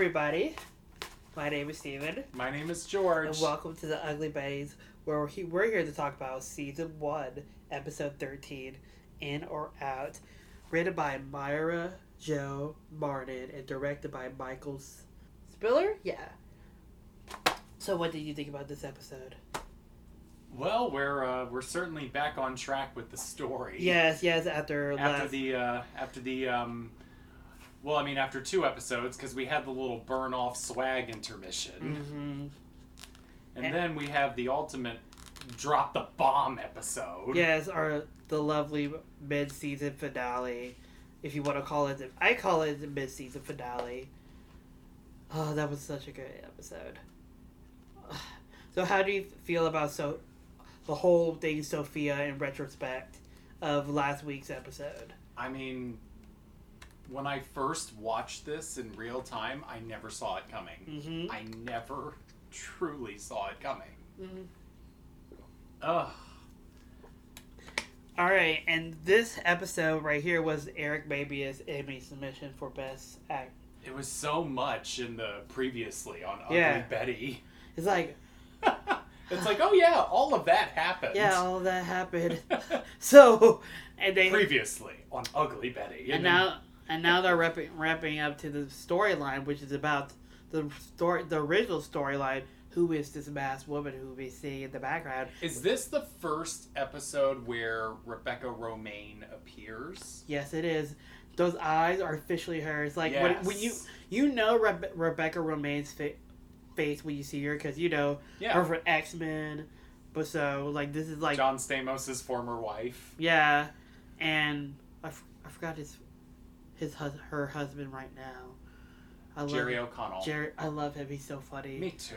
Everybody. My name is Steven, My name is George. and welcome to the Ugly Betties, where we're here to talk about season one, episode 13, In or Out, written by Myra Jo Martin and directed by Michael S- Spiller? Yeah. So, what did you think about this episode? Well, we're uh, we're certainly back on track with the story. Yes, yes, after, After last. the uh, after the um, well, I mean after two episodes because we had the little burn off swag intermission, hmm and And- then we have the ultimate drop the bomb episode. Yes, our the lovely mid-season finale, if you want to call it. The, I call it the mid-season finale. Oh, that was such a good episode. So, how do you feel about so the whole thing, Sophia, in retrospect of last week's episode? I mean, when I first watched this in real time, I never saw it coming. Mm-hmm. I never truly saw it coming. Mhm. Ugh. All right, and this episode right here was Eric Mabius's Emmy submission for Best Act. It was so much in the previously on Ugly Yeah. Betty. It's like, it's like, oh yeah, all of that happened. yeah, all of that happened. So, and they previously on Ugly Betty. and then- now and now they're wrapping wrapping up to the storyline, which is about the story, the original storyline. Who is this masked woman who we see in the background? is this the first episode where Rebecca Romijn appears? Yes, it is. Those eyes are officially hers. Like when, when you you know Rebe- Rebecca Romijn's fa- face when you see her because you know Yeah. her from X Men. But so like this is like John Stamos's former wife. yeah, and I, f- I forgot his his hus- her husband right now. I love Jerry O'Connell. Jerry. I love him. He's so funny. Me too.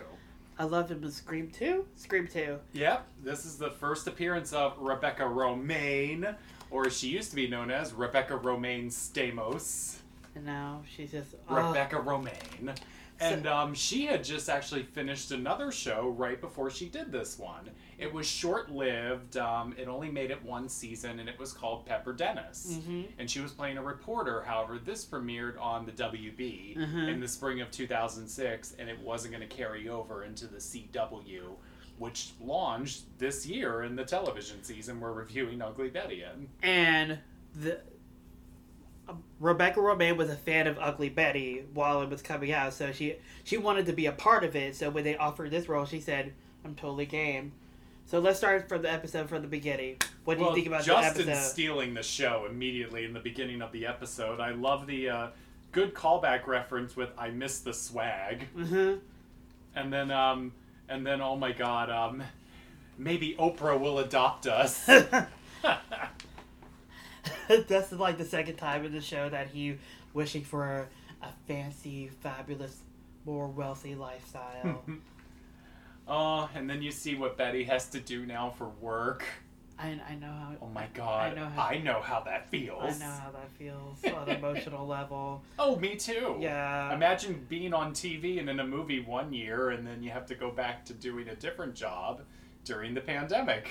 I love him in Scream Two. Scream Two. Yep, this is the first appearance of Rebecca Romijn, or as she used to be known as Rebecca Romijn Stamos. And now she's just oh, Rebecca Romijn. And um, she had just actually finished another show right before she did this one. It was short lived, um, it only made it one season, and it was called Pepper Dennis. Mhm. And she was playing a reporter. However, this premiered on the WB Mhm. in the spring of 2006, and it wasn't going to carry over into the CW, which launched this year in the television season we're reviewing Ugly Betty in. and the uh, Rebecca Romijn was a fan of Ugly Betty while it was coming out, so she she wanted to be a part of it. So when they offered this role, she said, "I'm totally game." So let's start from the episode from the beginning. What do well, you think about Justin the episode? stealing the show immediately in the beginning of the episode. I love the uh, good callback reference with "I miss the swag," hmm and then um, and then oh my god, um, maybe Oprah will adopt us. That's like the second time in the show that he wishing for a fancy, fabulous, more wealthy lifestyle. oh, and then you see what Betty has to do now for work. I, I know how Oh my god, I know how- I know how that feels. I know how that feels on an emotional level. Oh, me too. Yeah. Imagine being on TV and in a movie one year, and then you have to go back to doing a different job during the pandemic.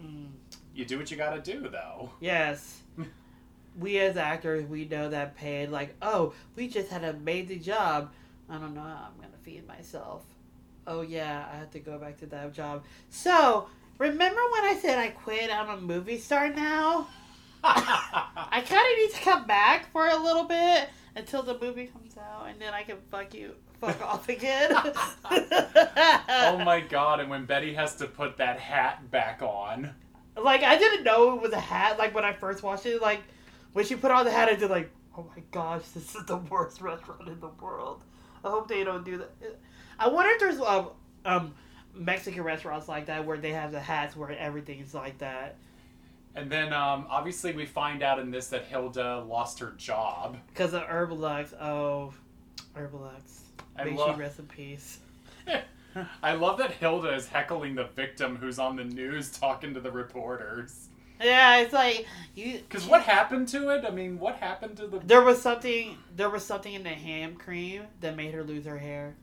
Mm, You do what you gotta do, though. yes. we as actors, we know that pain. Like, oh, we just had an amazing job. I don't know how I'm gonna feed myself. Oh yeah, I have to go back to that job. So remember when I said I quit? I'm a movie star now. I kind of need to come back for a little bit until the movie comes out, and then I can fuck you, fuck off again. oh my god, and when Betty has to put that hat back on. Like I didn't know it was a hat. Like when I first watched it, like when she put on the hat, I did like, oh my gosh, this is the worst restaurant in the world. I hope they don't do that. I wonder if there's um, um Mexican restaurants like that where they have the hats where everything's like that. And then, um, obviously, we find out in this that Hilda lost her job. Because of Herbalux. Oh, Herbalux. I May love- she rest in peace. I love that Hilda is heckling the victim who's on the news talking to the reporters. Yeah, it's like you. Because what happened to it? I mean, what happened to the. There was something. There was something in the ham cream that made her lose her hair.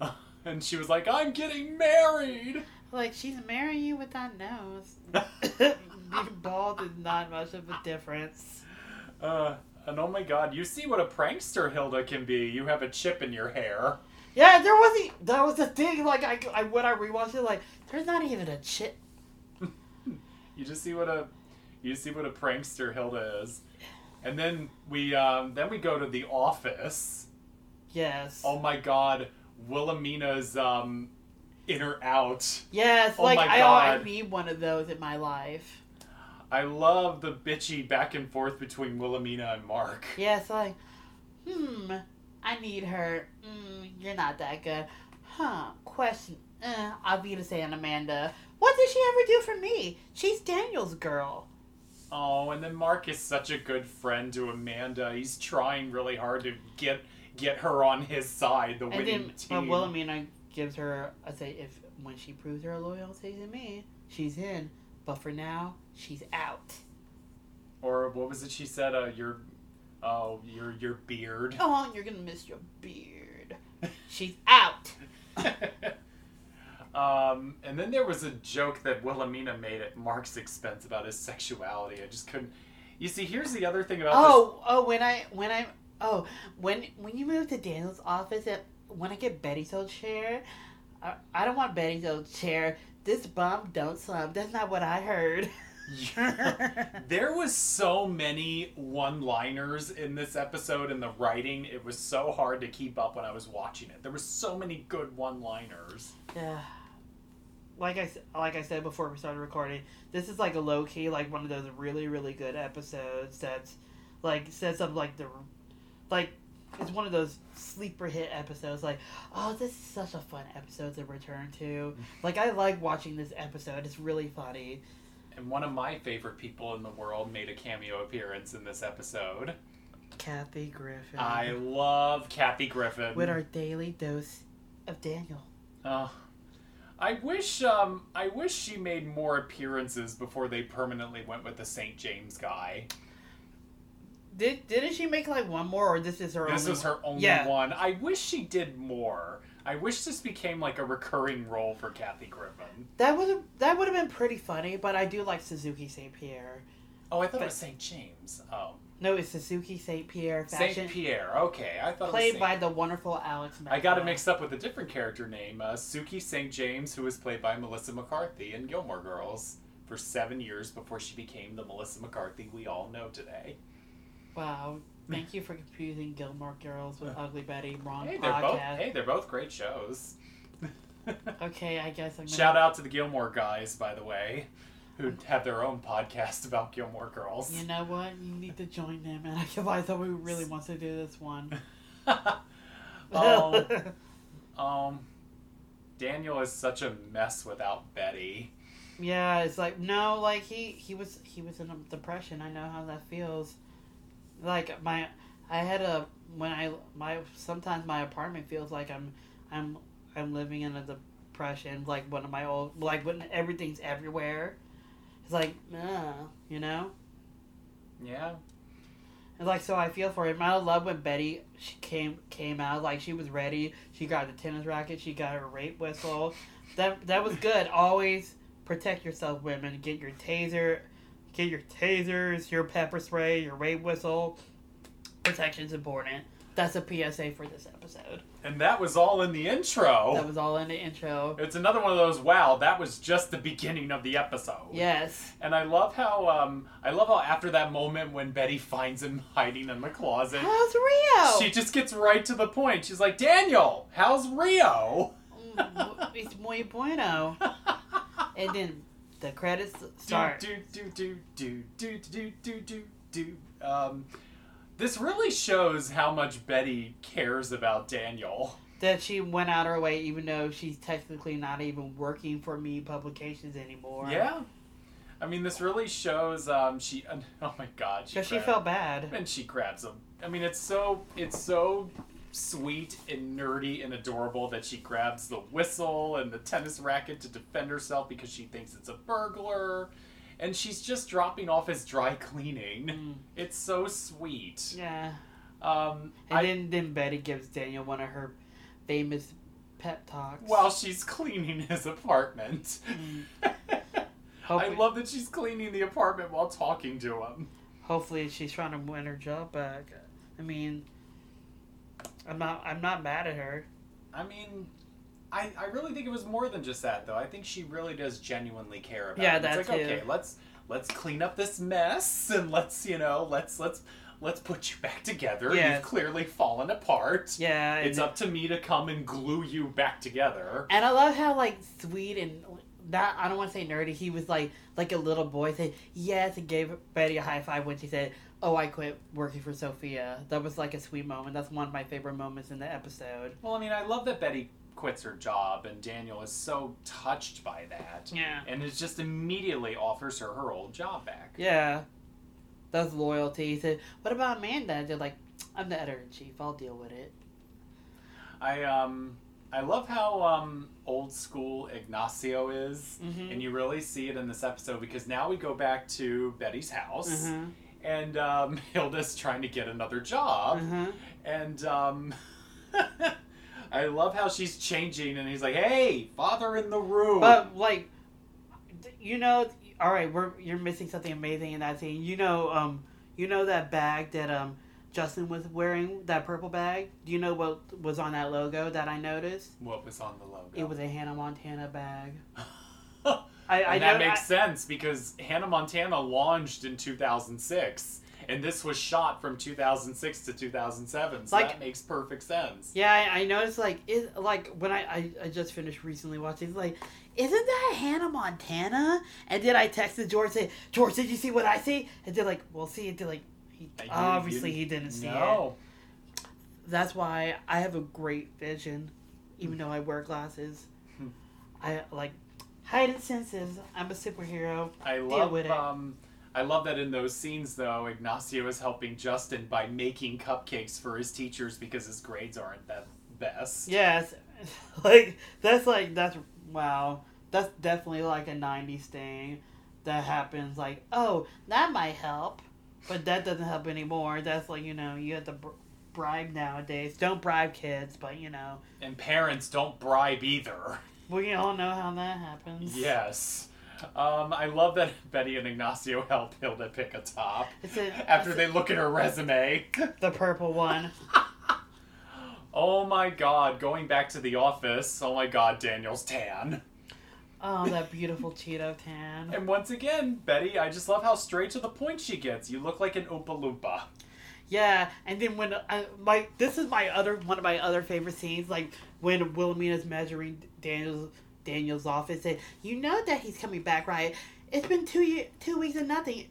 And she was like, I'm getting married! Like she's marrying you with that nose. Being bald is not much of a difference. Uh, And oh my god, you see what a prankster Hilda can be. You have a chip in your hair. Yeah, there was the that was the thing. Like I, I when I rewatched it, like there's not even a chip. You just see what a you see what a prankster Hilda is. And then we um, then we go to the office. Yes. Oh my god, Wilhelmina's um, In or Out. Yes. Oh like my I, I need one of those in my life. I love the bitchy back and forth between Wilhelmina and Marc. Yes. Like, hmm. I need her. Mm, you're not that good. Huh. Question. Uh, I'll be the saying Amanda. What did she ever do for me? She's Daniel's girl. Oh, and then Marc is such a good friend to Amanda. He's trying really hard to get get her on his side, the And then team. but Wilhelmina gives her I say if when she proves her loyalty to me, she's in. But for now, she's out. Or what was it she said? Uh, your, oh, your your beard. Oh, you're gonna miss your beard. She's out. um, and then there was a joke that Wilhelmina made at Marc's expense about his sexuality. I just couldn't. You see, here's the other thing about Oh, oh, when I when I oh when when you move to Daniel's office, and when I get Betty's old chair, I, I don't want Betty's old chair. This bum don't slum. That's not what I heard. there was so many one-liners in this episode, and the writing it was so hard to keep up when I was watching it. There was so many good one-liners. Yeah. Like I, like I said before we started recording, this is like a low key, like one of those really, really good episodes that's like sets up like the, like it's one of those sleeper hit episodes. Like, oh, this is such a fun episode to return to. Like, I like watching this episode. It's really funny. And one of my favorite people in the world made a cameo appearance in this episode. Kathy Griffin. I love Kathy Griffin. with our daily dose of Daniel. Oh. I wish um I wish she made more appearances before they permanently went with the St. James guy. Did didn't she make like one more, or this is her? This only was her only Yeah. one. I wish she did more. I wish this became like a recurring role for Kathy Griffin. That would have that would have been pretty funny, but I do like Suzuki St. Pierre. Oh, I thought it was St. James. Oh. No, it's Suzuki St. Pierre St. Pierre. Okay, I thought it was played by the wonderful Alex. I got it mixed up with a different character name, uh, Sookie St. James, who was played by Melissa McCarthy in Gilmore Girls for seven years before she became the Melissa McCarthy we all know today. Wow, thank you for confusing Gilmore Girls with Ugly Betty. Wrong Hey, they're both podcast. hey, they're both great shows. Okay, I guess I'm gonna. Shout out to the Gilmore guys, by the way, who have their own podcast about Gilmore Girls. You know what? You need to join them, and I find someone who really wants to do this one. um, um, Daniel is such a mess without Betty. Yeah, it's like no, like he he was he was in a depression. I know how that feels. Like my, I had a when I my sometimes my apartment feels like I'm I'm I'm living in a depression. Like one of my old like when everything's everywhere. It's like, uh, you know. Yeah. And like so, I feel for him. I love when Betty she came came out like she was ready. She got the tennis racket. She got her rape whistle. That that was good. Always protect yourself, women. Get your taser, get your tasers, your pepper spray, your rape whistle. Protection's important. That's a PSA for this episode. And that was all in the intro. That was all in the intro. It's another one of those. Wow, that was just the beginning of the episode. Yes. And I love how um I love how after that moment when Betty finds him hiding in the closet, How's Rio? she just gets right to the point. She's like, "Daniel, how's Rio?" Mm, it's muy bueno. And then the credits start. Do do do do do do do do do. Um, this really shows how much Betty cares about Daniel. that she went out her way, even though she's technically not even working for Meade Publications anymore. Yeah. I mean, this really shows. Um, she. Oh my God. because she grabbed- felt bad. and she grabs him. I mean, it's so it's so sweet and nerdy and adorable that she grabs the whistle and the tennis racket to defend herself because she thinks it's a burglar, and she's just dropping off his dry cleaning. Mm. It's so sweet. Yeah, Um, and I, then then Betty gives Daniel one of her famous pep talks. while she's cleaning his apartment. Mm. I love that she's cleaning the apartment while talking to him. hopefully she's trying to win her job back. I mean, I'm not I'm not mad at her. I mean, I, I really think it was more than just that though. I think she really does genuinely care about Yeah, it. that it's like, too. okay, let's let's clean up this mess and let's, you know, let's let's let's put you back together. Yeah. You've clearly fallen apart. Yeah, It's up to me to come and glue you back together. and I love how like sweet and that I don't want to say nerdy. He was like like a little boy said yes and gave Betty a high five when she said, "Oh, I quit working for Sophia." That was like a sweet moment. That's one of my favorite moments in the episode. Well, I mean, I love that Betty quits her job and Daniel is so touched by that. Yeah. And it just immediately offers her her old job back. Yeah. That's loyalty. He said, What about Amanda? They're like, I'm the editor in chief. I'll deal with it. I um I love how um old school Ignacio is. Mhm. And you really see it in this episode because now we go back to Betty's house Mhm. And um, Hilda's trying to get another job. Mhm. And um, I love how she's changing and he's like, hey, father in the room. But like, you know, all right, we're you're missing something amazing in that scene. You know, um, you know that bag that um Justin was wearing, that purple bag. Do you know what was on that logo that I noticed? what was on the logo? It was a Hannah Montana bag. and I I that know makes I- sense because Hannah Montana launched in 2006. And this was shot from 2006 to 2007, so Like- that makes perfect sense. Yeah, I, I noticed like is like when I, I I just finished recently watching. Like, isn't that Hannah Montana? And then I texted George say, George, did you see what I see? And they're like, well, see it. They're like, he, obviously he didn't see it. No. That's why I have a great vision, even though I wear glasses. Hmm. I like heightened senses. I'm a superhero. I Deal love with it. um I love that in those scenes though, Ignacio is helping Justin by making cupcakes for his teachers because his grades aren't that best. Yes, like that's like that's wow. That's definitely like a '90s thing that happens. Like, oh, that might help, but that doesn't help anymore. That's like you know you have to br- bribe nowadays. Don't bribe kids, but you know And parents don't bribe either. we all know how that happens. Yes. Um, I love that Betty and Ignacio help Hilda pick a top a, after they look at her resume. the purple one. oh my god, going back to the office. Oh my god, Daniel's tan. Oh, that beautiful Cheeto tan. And once again, Betty, I just love how straight to the point she gets. You look like an Oompa Loompa. Yeah, and then when my this is my other one of my other favorite scenes, like when Wilhelmina's measuring Daniel's Daniel's office, and you know that he's coming back, right? It's been two year, two weeks and nothing.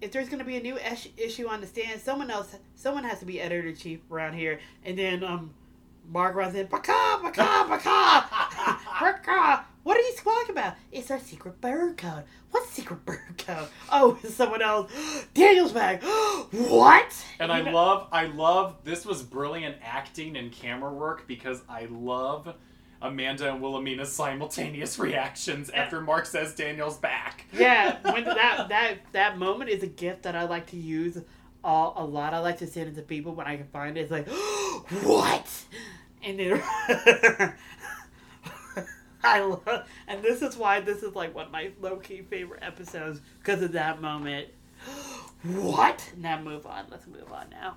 If there's gonna be a new ish, issue on the stand, someone else, someone has to be editor chief around here, and then um, Marc runs in, baka, baka. What are you squawking about? It's our secret bird code. What secret bird code? Oh, it's someone else. Daniel's back. what? And I love, I love, this was brilliant acting and camera work because I love Amanda and Wilhelmina's simultaneous reactions after Marc says Daniel's back. yeah, when that that that moment is a gift that I like to use all, a lot. I like to send it to people when I can find it. It's like, what? And then I love, and this is why this is like one of my low key favorite episodes because of that moment. What? Now move on. Let's move on now.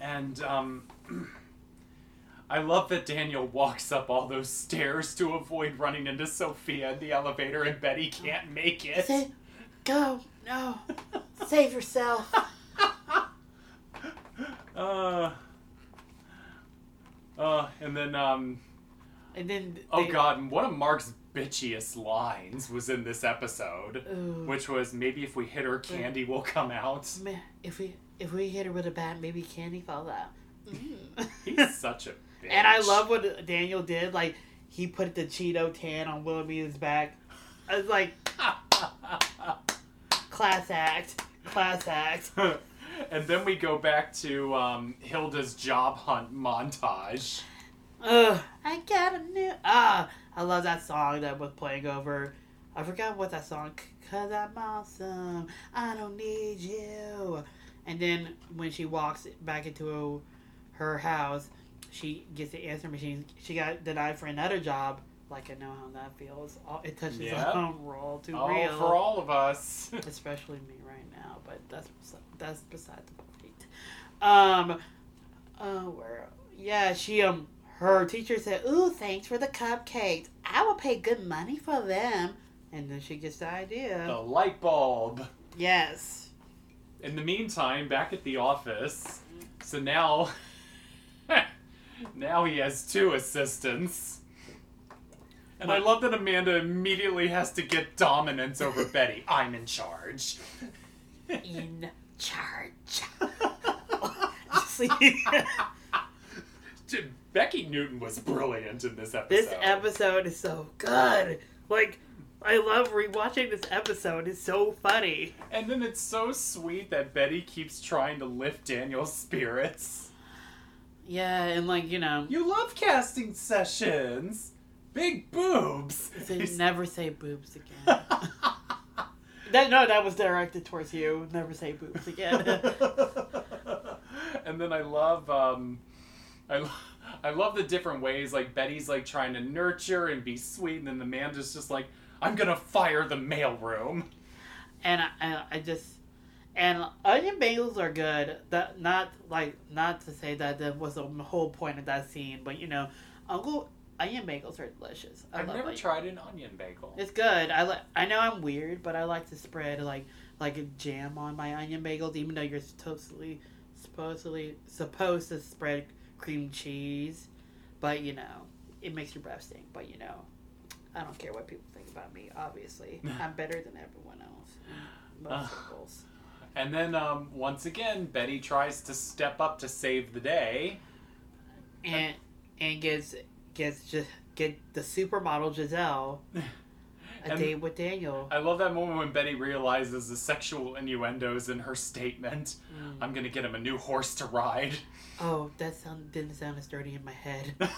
And um, I love that Daniel walks up all those stairs to avoid running into Sophia in the elevator, and Betty can't make it. Say, go, no, save yourself. uh, uh, and then um, And then oh god, one of Marc's bitchiest lines was in this episode, Ooh. which was maybe if we hit her, candy will come out. If we if we hit her with a bat, maybe candy falls out. Mm. He's such a bitch. and I love what Daniel did. Like he put the Cheeto tan on Wilhelmina's back. I was like, class act, class act. and then we go back to um, Hilda's job hunt montage. Ugh, I got a new. Ah, I love that song that was playing over. I forgot what that song. Cause I'm awesome. I don't need you. And then when she walks back into her house, she gets the answer machine. She got denied for another job like I know how that feels. It touches Yeah. home roll too Oh, real, for all of us. especially me right now. But that's that's beside the point. Um, uh, where? Yeah, she um, her teacher said, "Ooh, thanks for the cupcakes. I will pay good money for them." And then she gets the idea. the light bulb. Yes. In the meantime, back at the office, so now, now he has two assistants. And I love that Amanda immediately has to get dominance over Betty. I'm in charge. In charge. Becki Newton was brilliant in this episode. This episode is so good. Like, I love rewatching this episode. It's so funny. And then it's so sweet that Betty keeps trying to lift Daniel's spirits. Yeah, and like you know, You love casting sessions. Big boobs. they He's- never say boobs again. that no, that was directed towards you. Never say boobs again. and then I love um I, lo- I love the different ways like Betty's like trying to nurture and be sweet and then Amanda's just just like I'm gonna fire the mailroom. and I, I, I just and onion bagels are good. That not like not to say that that was the whole point of that scene, but you know, Uncle onion bagels are delicious. I I've love never onion- tried an onion bagel. It's good. I like. I know I'm weird, but I like to spread like like a jam on my onion bagels, even though you're supposedly supposedly supposed to spread cream cheese. But you know, it makes your breath stink. But you know, I don't care what people think about me. Obviously, I'm better than everyone else most circles. And then um once again Betty tries to step up to save the day. And and gets gets just get the supermodel Giselle a And- date with Daniel. I love that moment when Betty realizes the sexual innuendos in her statement. Mm. I'm gonna get him a new horse to ride. Oh, that sound didn't sound as dirty in my head.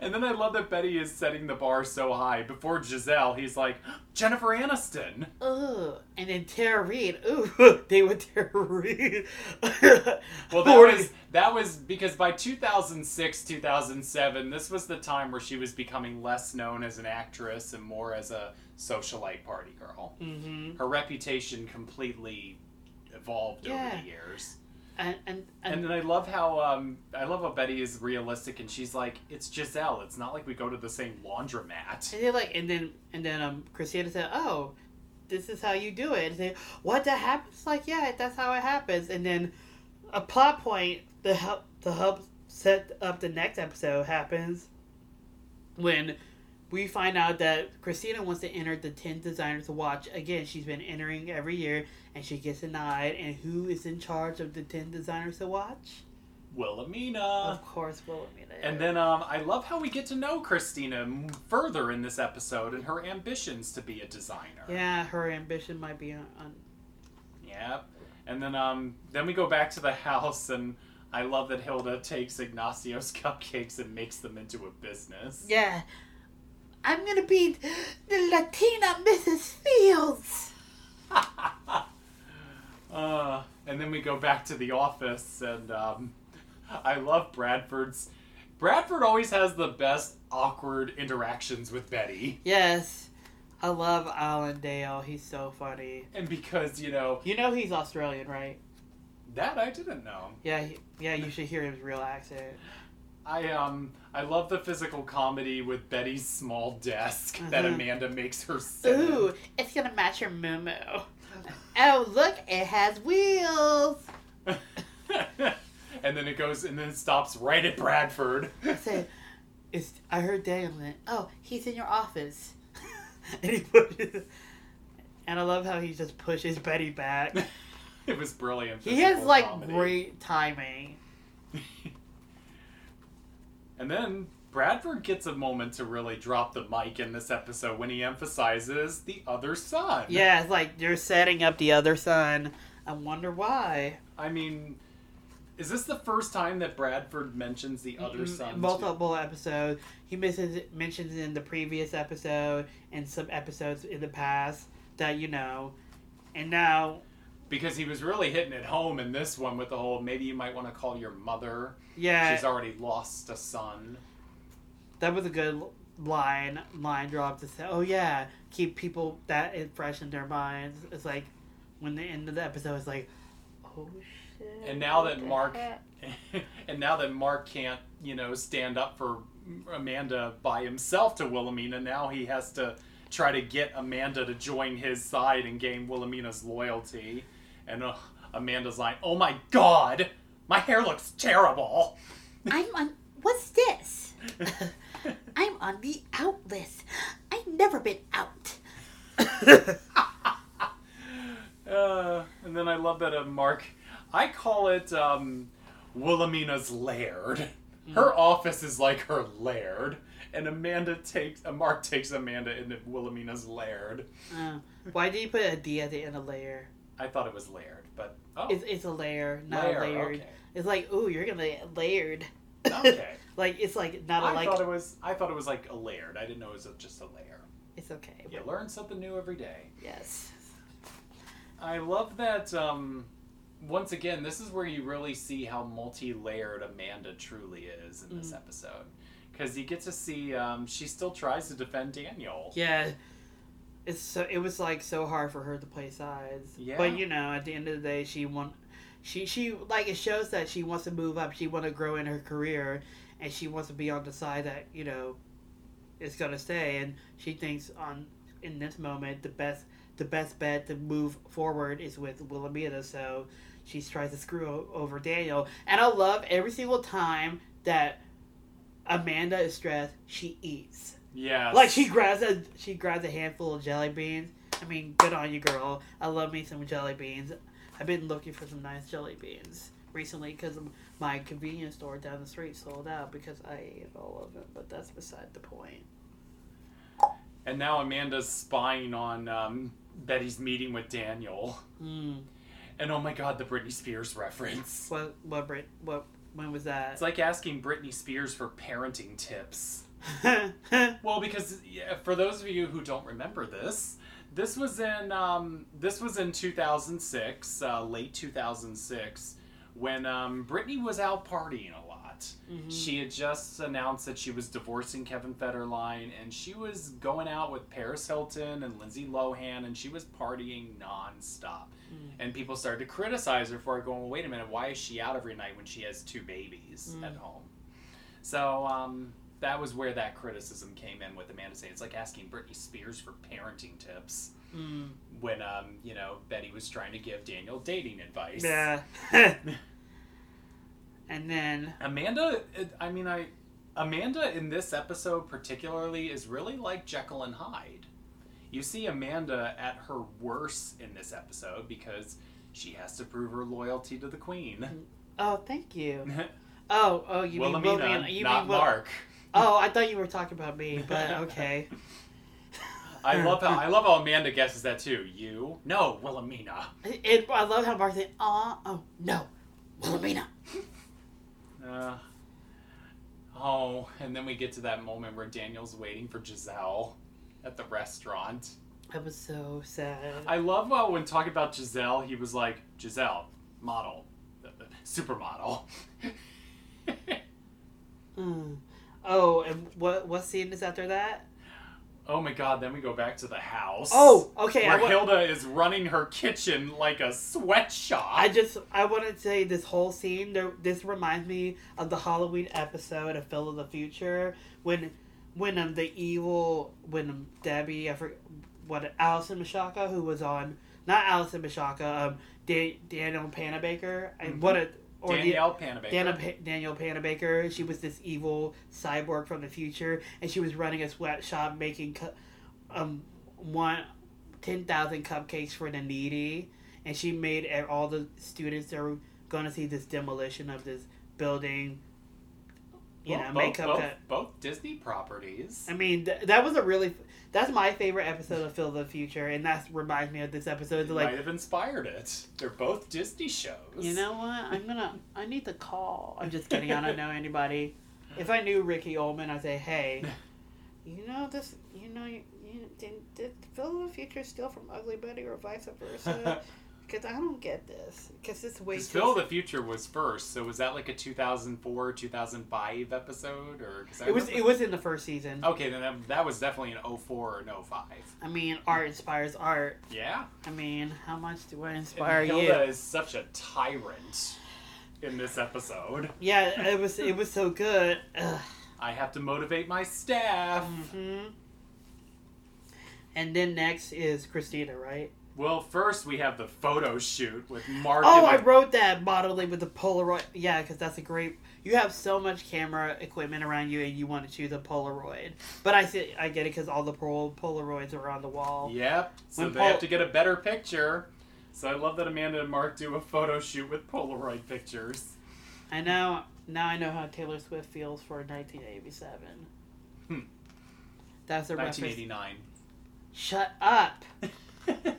and then I love that Betty is setting the bar so high. Before Giselle, he's like, Jennifer Aniston. Ugh. And then Tara Reid. Ooh, they were Tara Reid. Well, that was that was because by 2006, 2007, this was the time where she was becoming less known as an actress and more as a socialite party girl. hmm Her reputation completely evolved Yeah. over the years. And and And and, then I love how um, I love how Betty is realistic, and she's like, "It's Giselle. It's not like we go to the same laundromat." and they're like, and then and then um, Christina said, "Oh, this is how you do it." And they, what that happens? Like, yeah, that's how it happens. And then a plot point to help to help set up the next episode happens when we find out that Christina wants to enter the 10 designers to watch. Again, she's been entering every year and she gets denied. And who is in charge of the 10 designers to watch? Wilhelmina. of course, Wilhelmina. And then um, I love how we get to know Christina further in this episode and her ambitions to be a designer. yeah, her ambition might be on. on Yep. And then um, then we go back to the house, and I love that Hilda takes Ignacio's cupcakes and makes them into a business. yeah. I'm gonna be the Latina Mrs. Fields. uh, and then we go back to the office, and um, I love Bradford's. Bradford always has the best awkward interactions with Betty, Yes, I love Alan Dale. He's so funny. and because you know You know he's Australian, right? that I didn't know. Yeah, he, yeah. You should hear his real accent. I um I love the physical comedy with Betty's small desk that Mhm. Amanda makes her sit. Ooh, it's gonna match your moo Oh, look, it has wheels. and then it goes and then it stops right at Bradford. I said, "It's." I heard Daniel. Oh, he's in your office, and he pushes. And I love how he just pushes Betty back. it was brilliant. He has like comedy. great timing. And then Bradford gets a moment to really drop the mic in this episode when he emphasizes the other son. Yeah, it's like you're setting up the other son. I wonder why. I mean, is this the first time that Bradford mentions the other son? Multiple episodes. He misses, mentions in the previous episode and some episodes in the past that you know, and now Because he was really hitting it home in this one with the whole maybe you might want to call your mother. yeah, She's already lost a son. that was a good. line line drop to say, "Oh yeah, keep people that fresh in their minds." It's like when the end of the episode is like, "Oh shit." And now that Marc- and now that Marc can't, you know, stand up for Amanda by himself to Wilhelmina, now he has to try to get Amanda to join his side and gain Wilhelmina's loyalty. And uh, Amanda's like, "Oh my God, my hair looks terrible." I'm on. What's this? I'm on the out list. I've never been out. Uh, and then I love that uh, Marc. I call it um, Wilhelmina's laird. Her office is like her laird, and Amanda takes. Uh, Marc takes Amanda into Wilhelmina's laird. Uh, why did you put a D at the end of layer? I thought it was layered, but oh, It's, it's a layer, not a layered. Okay. It's like, ooh, you're gonna layered. Okay. like it's like not a I like. thought it was. I thought it was like a layered. I didn't know it was a, just a layer. It's okay. You but- learn something new every day. Yes. I love that. Um, once again, this is where you really see how multi-layered Amanda truly is in this Mhm. episode, because you get to see um, she still tries to defend Daniel. Yeah. It's so it was like so hard for her to play sides. Yeah. But you know, at the end of the day, she want she she like it shows that she wants to move up. She want to grow in her career, and she wants to be on the side that you know is gonna stay. And she thinks on in this moment the best the best bet to move forward is with Wilhelmina. So she tries to screw over Daniel. And I love every single time that Amanda is stressed, she eats. Yes. Like she grabs a she grabs a handful of jelly beans. I mean, good on you, girl. I love me some jelly beans. I've been looking for some nice jelly beans recently because my convenience store down the street sold out because I ate all of them. But that's beside the point. And now Amanda's spying on um, Betty's meeting with Daniel. Hmm. And oh my God, the Britney Spears reference. What what Brit what when was that? It's like asking Britney Spears for parenting tips. Well, because yeah, for those of you who don't remember this, this was in um, this was in 2006, uh, late 2006, when um, Britney was out partying a lot. Mhm. She had just announced that she was divorcing Kevin Federline, and she was going out with Paris Hilton and Lindsay Lohan, and she was partying nonstop. Mm. And people started to criticize her for it, going, well, "Wait a minute, why is she out every night when she has two babies Mm. at home?" So um, that was where that criticism came in with Amanda saying it's like asking Britney Spears for parenting tips Mm. when um, you know Betty was trying to give Daniel dating advice. Yeah. and then Amanda, I mean, I Amanda in this episode particularly is really like Jekyll and Hyde. You see Amanda at her worst in this episode because she has to prove her loyalty to the queen. oh, thank you. Oh, oh, you mean Wilhelmina, Wilhelmina? You not mean Wil- Marc. Oh, I thought you were talking about me, but okay. I love how I love how Amanda guesses that too. You? No, Wilhelmina. It, I love how Marc said, "Ah, oh no, Wilhelmina." Uh, oh, and then we get to that moment where Daniel's waiting for Giselle at the restaurant. That was so sad. I love how when talking about Giselle, he was like, Giselle, model, uh, uh, supermodel. Mm. Oh, and what what scene is after that? oh my god, then we go back to the house. Oh, okay. Where wa- Hilda is running her kitchen like a sweatshop. I just I want to say this whole scene. There, this reminds me of the Halloween episode of Phil of the Future when when um, the evil when um, Debbie I forget what Alyson Michalka who was on not Alyson Michalka um da- Daniel Panabaker and Mhm. what a or the- Danielle Panabaker. Daniel, pa- Daniel Panabaker. She was this evil cyborg from the future, and she was running a sweatshop making cu- um one ten thousand cupcakes for the needy, and she made all the students that were going to see this demolition of this building. You Well, know, both, make both, up. that- both Disney properties. I mean, th- that was a really. That's my favorite episode of Phil the Future, and that reminds me of this episode. It like, might have inspired it. They're both Disney shows. You know what? I'm gonna. I need to call. I'm just kidding. I don't know anybody. If I knew Ricky Ullman, I'd say, "Hey, you know this. You know, you, you did, did Phil the Future steal from Ugly Betty or vice versa? Because I don't get this. Because it's way Because too. Phil of the Future was first, so was that like a 2004, 2005 episode, or? Cause I it was. remember- It was in the first season. Okay, then that, that was definitely an 04 or an 05. I mean, art inspires art. Yeah. I mean, how much do I And inspire you? Hilda is such a tyrant in this episode. Yeah, it was. It was so good. Ugh. I have to motivate my staff. hmm And then next is Christina, right? Well, first we have the photo shoot with Marc. Oh, I the- wrote that modeling with the Polaroid. Yeah, because that's a great. You have so much camera equipment around you, and you want to choose a Polaroid. But I see, I get it because all the Pol- Polaroids are on the wall. Yep. So When they Paul- have to get a better picture. So I love that Amanda and Marc do a photo shoot with Polaroid pictures. I know. Now I know how Taylor Swift feels for 1987. Hmm. That's a reference. 1989. Shut up.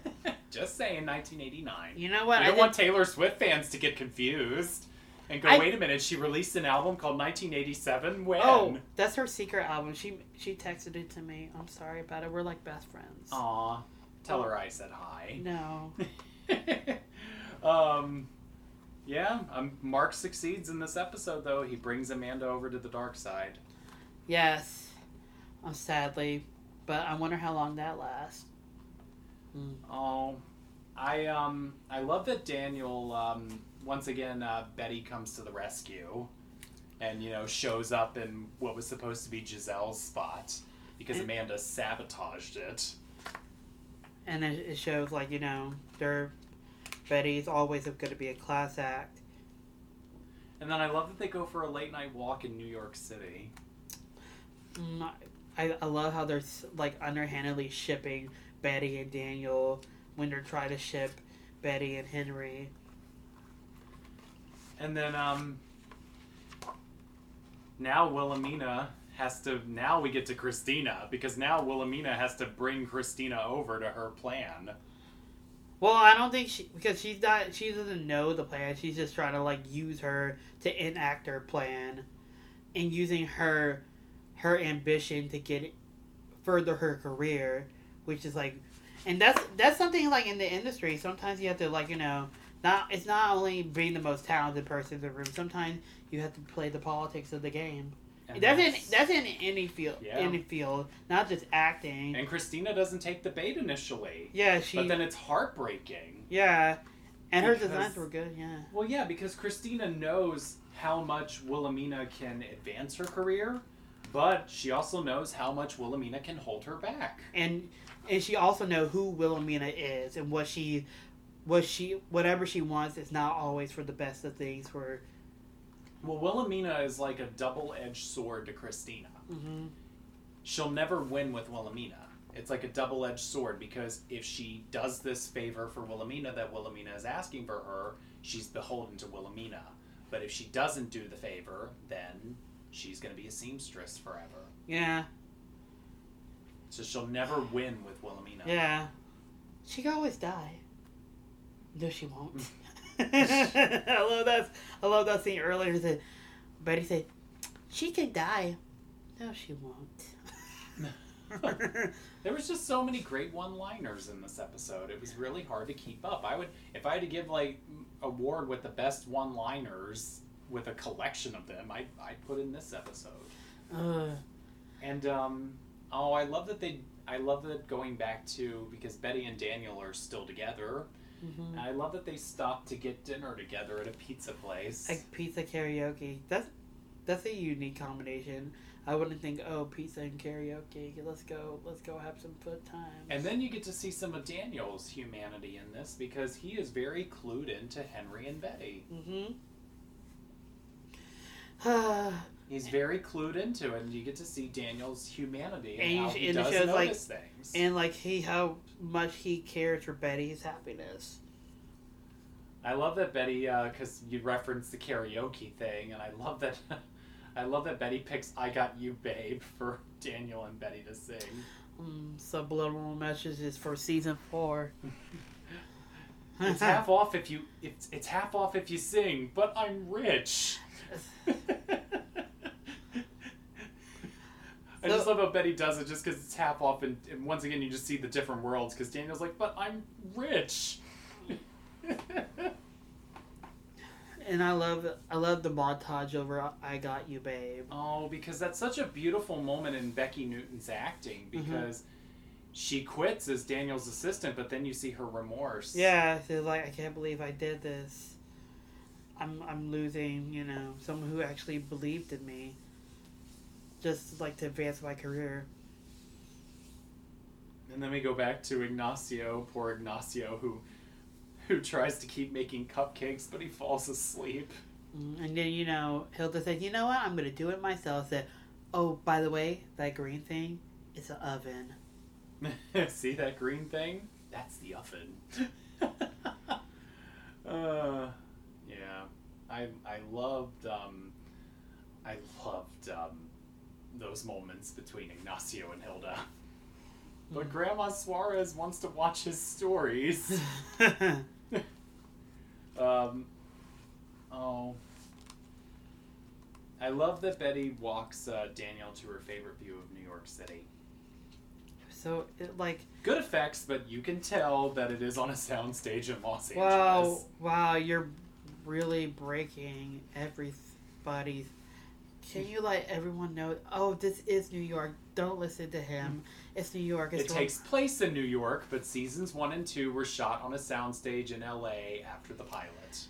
Just saying, 1989. You know what? I I don't did- want Taylor Swift fans to get confused and go, I- wait a minute, she released an album called 1987? When? Oh, that's her secret album. She she texted it to me. I'm sorry about it. We're like best friends. Aw. Tell her I said hi. No. um, yeah, um, Marc succeeds in this episode, though. He brings Amanda over to the dark side. Yes. Um, sadly, but I wonder how long that lasts. Hmm. Oh, I um, I love that Daniel. Um, once again, uh, Betty comes to the rescue, and you know shows up in what was supposed to be Giselle's spot because And- Amanda sabotaged it. And it, it shows like you know, they're Betty's always going to be a class act. And then I love that they go for a late night walk in New York City. Mm, I, I love how they're like underhandedly shipping Betty and Daniel when they're trying to ship Betty and Henry. And then um now Wilhelmina has to now we get to Christina because now Wilhelmina has to bring Christina over to her plan. Well, I don't think she because she's not she doesn't know the plan. She's just trying to like use her to enact her plan, and using her her ambition to get further her career, which is like, and that's that's something like in the industry. Sometimes you have to like you know not it's not only being the most talented person in the room. Sometimes you have to play the politics of the game. And that's in that's- that's in any field, Yeah. any field, not just acting. and Christina doesn't take the bait initially. yeah, she. But then it's heartbreaking. yeah, and her Because- designs were good. Yeah. Well, yeah, because Christina knows how much Wilhelmina can advance her career, but she also knows how much Wilhelmina can hold her back. and and she also know who Wilhelmina is and what she what she whatever she wants is not always for the best of things for Well, Wilhelmina is like a double-edged sword to Christina. hmm she'll never win with Wilhelmina. It's like a double edged sword because if she does this favor for Wilhelmina that Wilhelmina is asking for her, she's beholden to Wilhelmina. But if she doesn't do the favor, then she's going to be a seamstress forever. yeah So she'll never win with Wilhelmina. yeah she could always die no she won't I love that I love that scene earlier that Betty said she could die no she won't There was just so many great one-liners in this episode. It was really hard to keep up. I would, if I had to give like award with the best one-liners with a collection of them, I I'd put in this episode. Ugh. And um, oh, I love that they. I love that going back to because Betty and Daniel are still together. Mhm. And I love that they stopped to get dinner together at a pizza place. like pizza karaoke that's that's a unique combination I wouldn't think oh pizza and karaoke let's go let's go have some fun time. and then you get to see some of Daniel's humanity in this because he is very clued into Henry and Betty. mm-hmm He's very clued into it, and you get to see Daniel's humanity and, And how he and does shows, like- notice things. and like he how much he cares for Betty's happiness I love that Betty, because you referenced the karaoke thing, and I love that. I love that Betty picks "I Got You, Babe" for Daniel and Betty to sing. mm, subliminal messages for season four It's half off if you. It's it's half off if you sing, but I'm rich. I just love how Betty does it, just because it's half off, and, and once again you just see the different worlds. Because Daniel's like, "But I'm rich." And I love I love the montage over "I Got You, Babe." oh, because that's such a beautiful moment in Becki Newton's acting mm-hmm. because she quits as Daniel's assistant, but then you see her remorse. Yeah, she's like, I can't believe I did this. I'm I'm losing, you know, someone who actually believed in me. Just like to advance my career. And then we go back to Ignacio, poor Ignacio, who who tries to keep making cupcakes, but he falls asleep. Mm, And then you know, Hilda said, "You know what? I'm gonna do it myself." Said, "Oh, by the way, that green thing is an oven." See that green thing? That's the oven. uh, yeah, I I loved um, I loved um, those moments between Ignacio and Hilda. But. Grandma Suarez wants to watch his stories. Um, oh. I love that Betty walks uh, Daniel to her favorite view of New York City. so, it, like, Good effects, but you can tell that it is on a soundstage in Los wow, Angeles. wow, you're really breaking everybody's. Can you let everyone know? Oh, this is New York. Don't listen to him. Mm-hmm. It's New York. It's It takes place in New York, but seasons one and two were shot on a soundstage in LA after the pilot.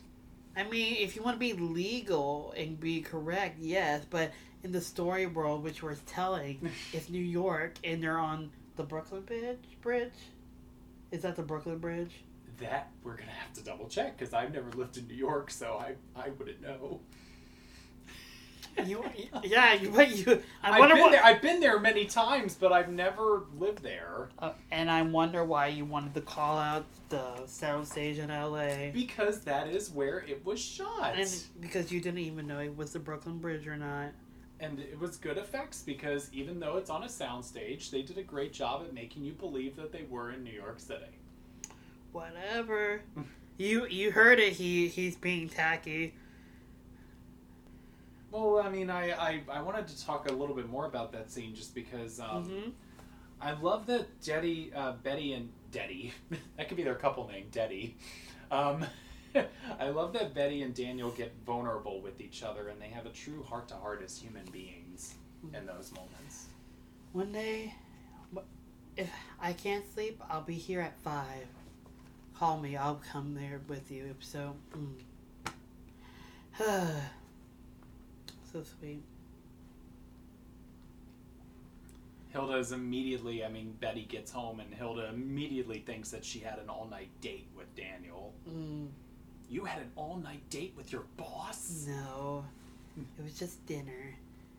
I mean, if you want to be legal and be correct, yes, but in the story world, which we're telling, it's New York, and they're on the Brooklyn Bridge. Bridge, is that the Brooklyn Bridge? That we're gonna have to double check because I've never lived in New York, so I I wouldn't know. You, yeah, you, but you. I I've been what. there. I've been there many times, but I've never lived there Uh, and I wonder why you wanted to call out the soundstage in L.A. because that is where it was shot, And because you didn't even know it was the Brooklyn Bridge or not. and it was good effects because even though it's on a soundstage, they did a great job at making you believe that they were in New York City. Whatever. you you heard it. He he's being tacky. Well, I mean, I, I, I wanted to talk a little bit more about that scene just because um, hmm I love that Jetty, uh, Betty and Detty, that could be their couple name, Detty. Um, I love that Betty and Daniel get vulnerable with each other and they have a true heart to heart as human beings in those moments. One day, if I can't sleep, I'll be here at five. Call me. I'll come there with you. If so, mm. so sweet. Hilda is immediately, I mean, Betty gets home and Hilda immediately thinks that she had an all night date with Daniel. Mm, You had an all night date with your boss? no, it was just dinner,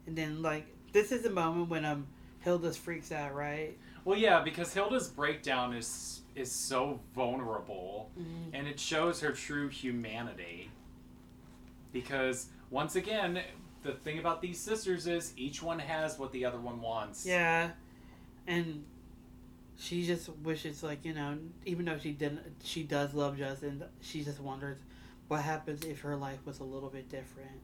and then like this is the moment when um Hilda's freaks out, right? Well, yeah, because Hilda's breakdown is is so vulnerable. Mm, and it shows her true humanity. Because once again, the thing about these sisters is each one has what the other one wants. yeah, and she just wishes like you know even though she didn't she does love Justin she just wonders what happens if her life was a little bit different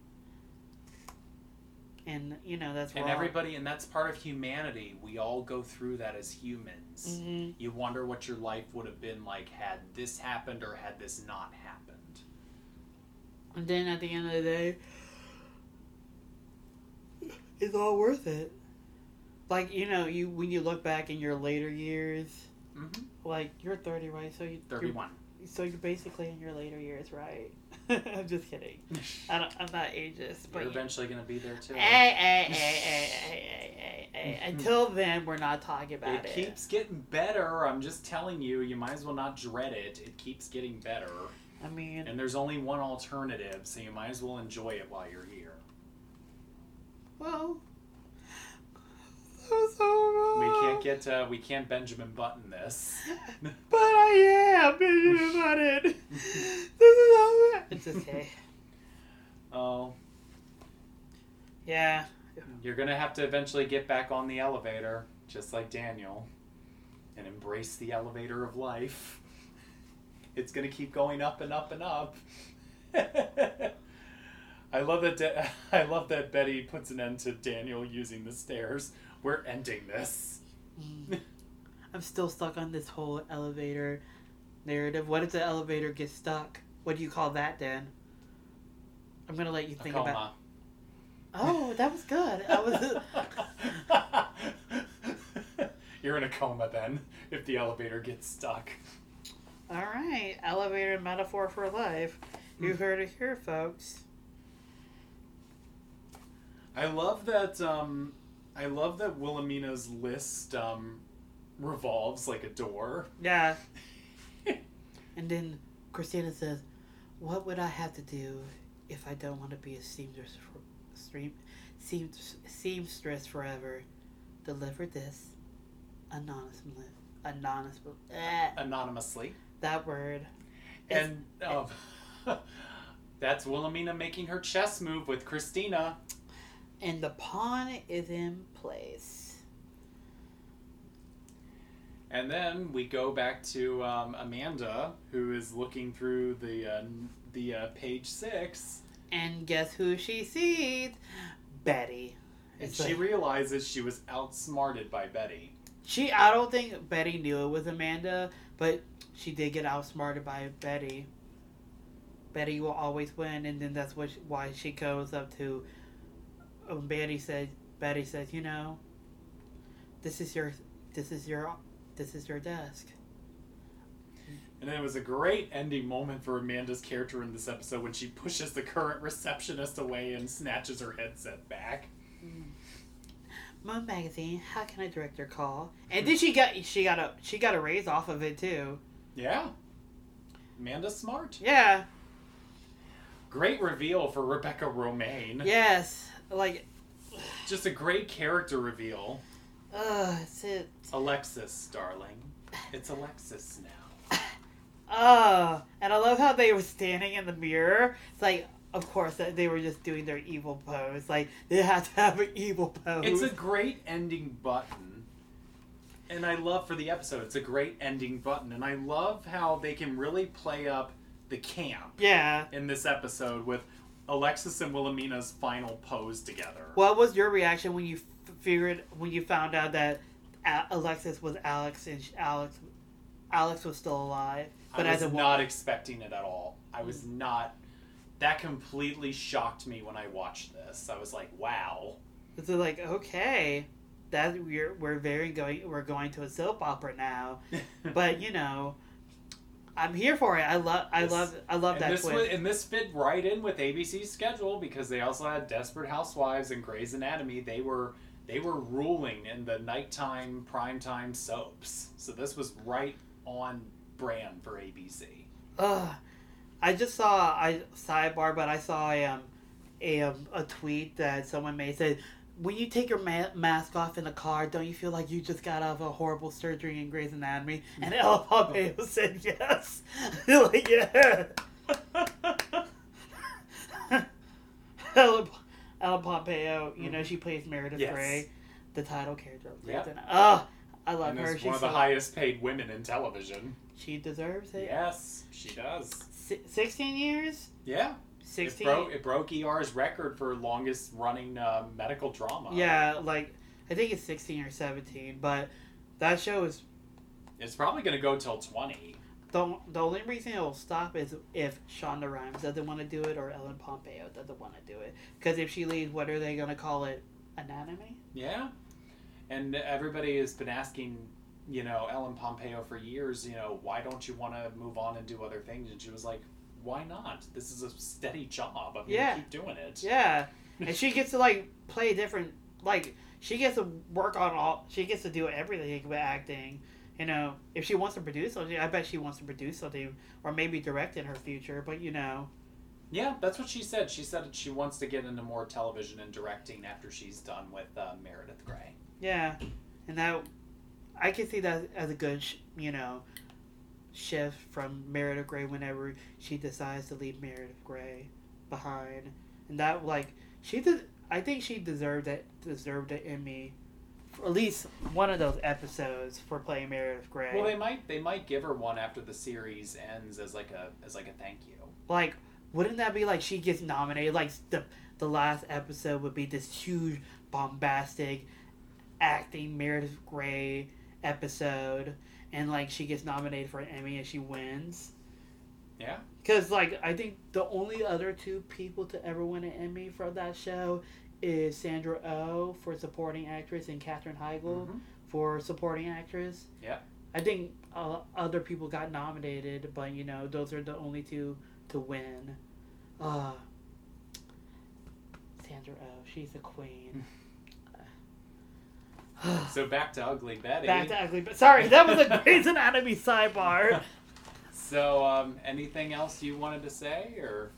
and you know that's And everybody, and that's part of humanity. We all go through that as humans. Mhm. You wonder what your life would have been like had this happened or had this not happened. and then at the end of the day it's all worth it like you know you when you look back in your later years Mm-hmm. like you're 30 right so you you're 31. So you're basically in your later years, right? I'm just kidding. I don't, I'm not ageist, but You're eventually going to be there too. Hey, hey, hey, hey, hey, hey, hey, hey. Until then, we're not talking about It it. keeps getting better. I'm just telling you, you might as well not dread it. It keeps getting better. I mean, And there's only one alternative, so you might as well enjoy it while you're here. Well, I'm so We can't get uh, we can't Benjamin Button this. But I am Benjamin Button. this is all. It's okay. Oh, Yeah. you're gonna have to eventually get back on the elevator, just like Daniel, and embrace the elevator of life. It's gonna keep going up and up and up. I love that. Da- I love that Betty puts an end to Daniel using the stairs. We're ending this. I'm still stuck on this whole elevator narrative. What if the elevator gets stuck? What do you call that, Dan? I'm gonna let you think about. Oh, that was good. I was. You're in a coma then if the elevator gets stuck. All right, elevator metaphor for life. You hmm. heard it here, folks. I love that. Um, I love that Wilhelmina's list um, revolves like a door. Yeah. and then Christina says, "What would I have to do if I don't want to be a seamstress for stream, seam, seamstress forever? Deliver this anonymously, anonymous, eh, Anonymously, that word. It's- and um, that's Wilhelmina making her chess move with Christina. And the pawn is in place. And then we go back to um, Amanda, who is looking through the uh, the uh, page six, And guess who she sees? Betty. and It's she like- realizes she was outsmarted by Betty. She, I don't think Betty knew it was Amanda, but she did get outsmarted by Betty. Betty will always win, and then that's what why she goes up to. Um, Betty said, Betty says, you know, this is your, this is your, this is your desk. And it was a great ending moment for Amanda's character in this episode when she pushes the current receptionist away and snatches her headset back. Moon magazine, how can I direct your call? And then she got, she got a, she got a raise off of it too. Yeah. Amanda's smart. Yeah. Great reveal for Rebecca Romijn. Yes. Like, Just a great character reveal. uh, it's it. Alexis, darling. It's Alexis now. Uh, and I love how they were standing in the mirror. It's like, of course, that they were just doing their evil pose. Like they had to have an evil pose. It's a great ending button. And I love for the episode, it's a great ending button. And I love how they can really play up the camp yeah. in this episode with Alexis and Wilhelmina's final pose together. What was your reaction when you f- figured when you found out that A- Alexis was Alex and sh- Alex Alex was still alive? But I as was a wo- not expecting it at all. I was not. That completely shocked me when I watched this. I was like, "Wow." it's like okay, that we're we're very going we're going to a soap opera now. But you know, I'm here for it. I love I This- love I love that this twist. was, and this fit right in with ABC's schedule because they also had Desperate Housewives and Grey's Anatomy. They were they were ruling in the nighttime primetime soaps. So this was right on brand for ABC. Ugh. I just saw I sidebar, but I saw a um, a um, a tweet that someone made said, "When you take your ma- mask off in the car, don't you feel like you just got out of a horrible surgery in Grey's Anatomy?" And mm. El Pompeo said, "Yes." like yeah. El, Ellen Pompeo, you know mm-hmm. she plays Meredith Yes. Grey, the title character of Grey's Yep. Oh, I love and her. She's one of the so- highest paid women in television. She deserves it. Yes, she does. Si- Sixteen years. Yeah. It Sixteen. broke, it broke ER's record for longest running uh, medical drama. Yeah, like I think it's sixteen or seventeen, but that show is It's probably going to go till 20. the the only reason it will stop is if Shonda Rhimes doesn't want to do it or Ellen Pompeo doesn't want to do it. Because if she leaves, what are they gonna call it? Anatomy? Yeah. And everybody has been asking, you know, Ellen Pompeo for years, you know, why don't you want to move on and do other things? And she was like, why not? This is a steady job. I'm Yeah. to keep doing it. Yeah, and she gets to like play different. Like she gets to work on all. She gets to do everything with acting. You know, if she wants to produce something, I bet she wants to produce something or maybe direct in her future. But you know, Yeah, that's what she said. She said that she wants to get into more television and directing after she's done with uh, Meredith Grey. Yeah, and that I can see that as a good, sh- you know, shift from Meredith Grey whenever she decides to leave Meredith Grey behind, and that like she did. I think she deserved it. Deserved an Emmy, for at least one of those episodes for playing Meredith Grey. Well, they might they might give her one after the series ends as like a as like a thank you. like, wouldn't that be like she gets nominated? Like the the last episode would be this huge bombastic acting Meredith Grey episode, and like she gets nominated for an Emmy and she wins. Yeah. Because like I think the only other two people to ever win an Emmy for that show is Sandra Oh for supporting actress and Katherine Heigl Mhm. for supporting actress. Yeah. I think uh, other people got nominated, but you know those are the only two to win. Uh, Sandra Oh, she's a queen. So back to Ugly Betty. Back to ugly, but sorry, that was a Grey's Anatomy sidebar. So, um, anything else you wanted to say, or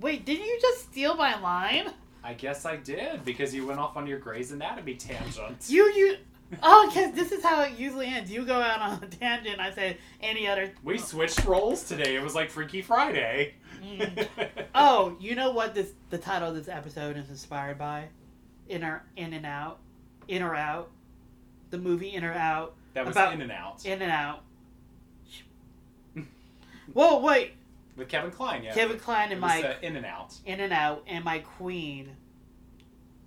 Wait, didn't you just steal my line? I guess I did because you went off on your Grey's Anatomy tangent. You you. Oh, because this is how it usually ends. You go out on a tangent. I say any other. we switched roles today. It was like Freaky Friday. Mm. Oh, you know what this the title of this episode is inspired by? In our in and out, in or out, the movie In or Out, that was About- In and Out In and Out. Whoa, wait, with Kevin Kline. Yeah, Kevin Kline and was, my uh, In and Out. In and Out, and my queen,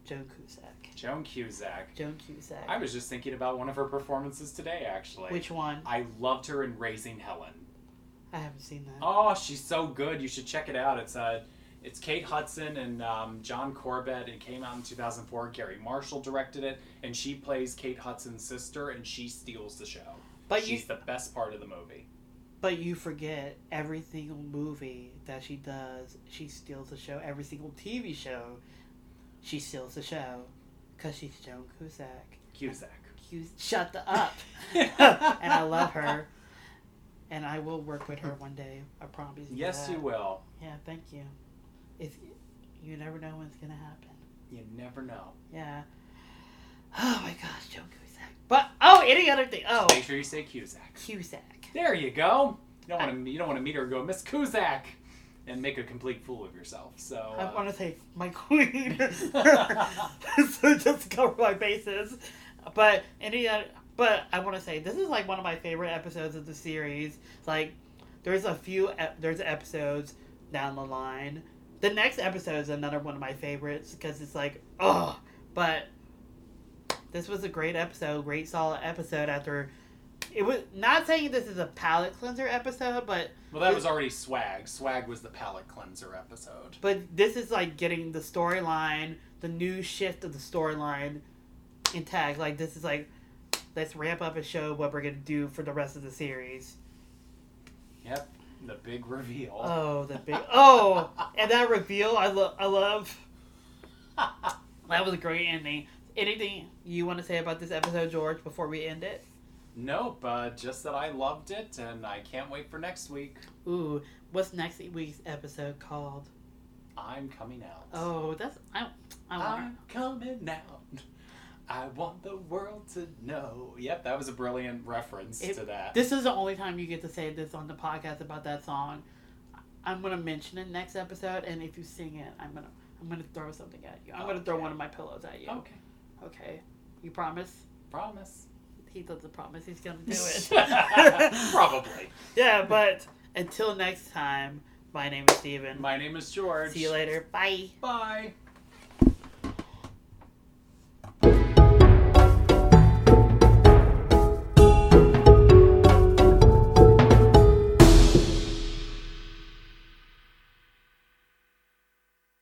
Joan Cusack. Joan Cusack. Joan Cusack. I was just thinking about one of her performances today. Actually, Which one? I loved her in Raising Helen. I haven't seen that. Oh, she's so good. You should check it out. It's uh, it's Kate Hudson and um, John Corbett. It came out in 2004. Garry Marshall directed it, and she plays Kate Hudson's sister, and she steals the show. but you she's the best part of the movie. But you forget every single movie that she does, she steals the show. Every single TV show, she steals the show. Because she's Joan Cusack. Cusack. Cus- Shut the up. and I love her. And I will work with her one day. I promise you. yes, that. you will. Yeah, thank you. It's, you never know when it's going to happen. You never know. Yeah. Oh my gosh, Joan Cusack. But, oh, any other thing. Oh, Make sure you say Cusack. Cusack. There you go. You don't want to. You don't want to meet her and go, Miss Cusack, and make a complete fool of yourself. So. I uh, want to say my queen, so just cover my bases. But any, uh, but I want to say this is like one of my favorite episodes of the series. Like, there's a few, ep- there's episodes down the line. The next episode is another one of my favorites because it's like, oh, but this was a great episode, great solid episode. After it was not saying this is a palate cleanser episode, but well, that was already Swag. Swag was the palate cleanser episode. But this is like getting the storyline, the new shift of the storyline intact. Like this is like, let's ramp up and show what we're gonna do for the rest of the series. Yep. The big reveal. Oh, the big oh, and that reveal I love. I love. That was a great ending. Anything you want to say about this episode, George, before we end it? Nope, uh, just that I loved it and I can't wait for next week. Ooh, what's next week's episode called? I'm coming out. Oh, that's I. I I'm coming out. I want the world to know. Yep, that was a brilliant reference It- to that. This is the only time you get to say this on the podcast about that song. I'm gonna mention it next episode, and if you sing it, I'm gonna I'm gonna throw something at you. I'm gonna throw one of my pillows at you. okay, Okay, you promise? promise. He doesn't promise he's gonna do it. Probably. yeah, but until next time, my name is Steven. My name is George. See you later. Bye. Bye.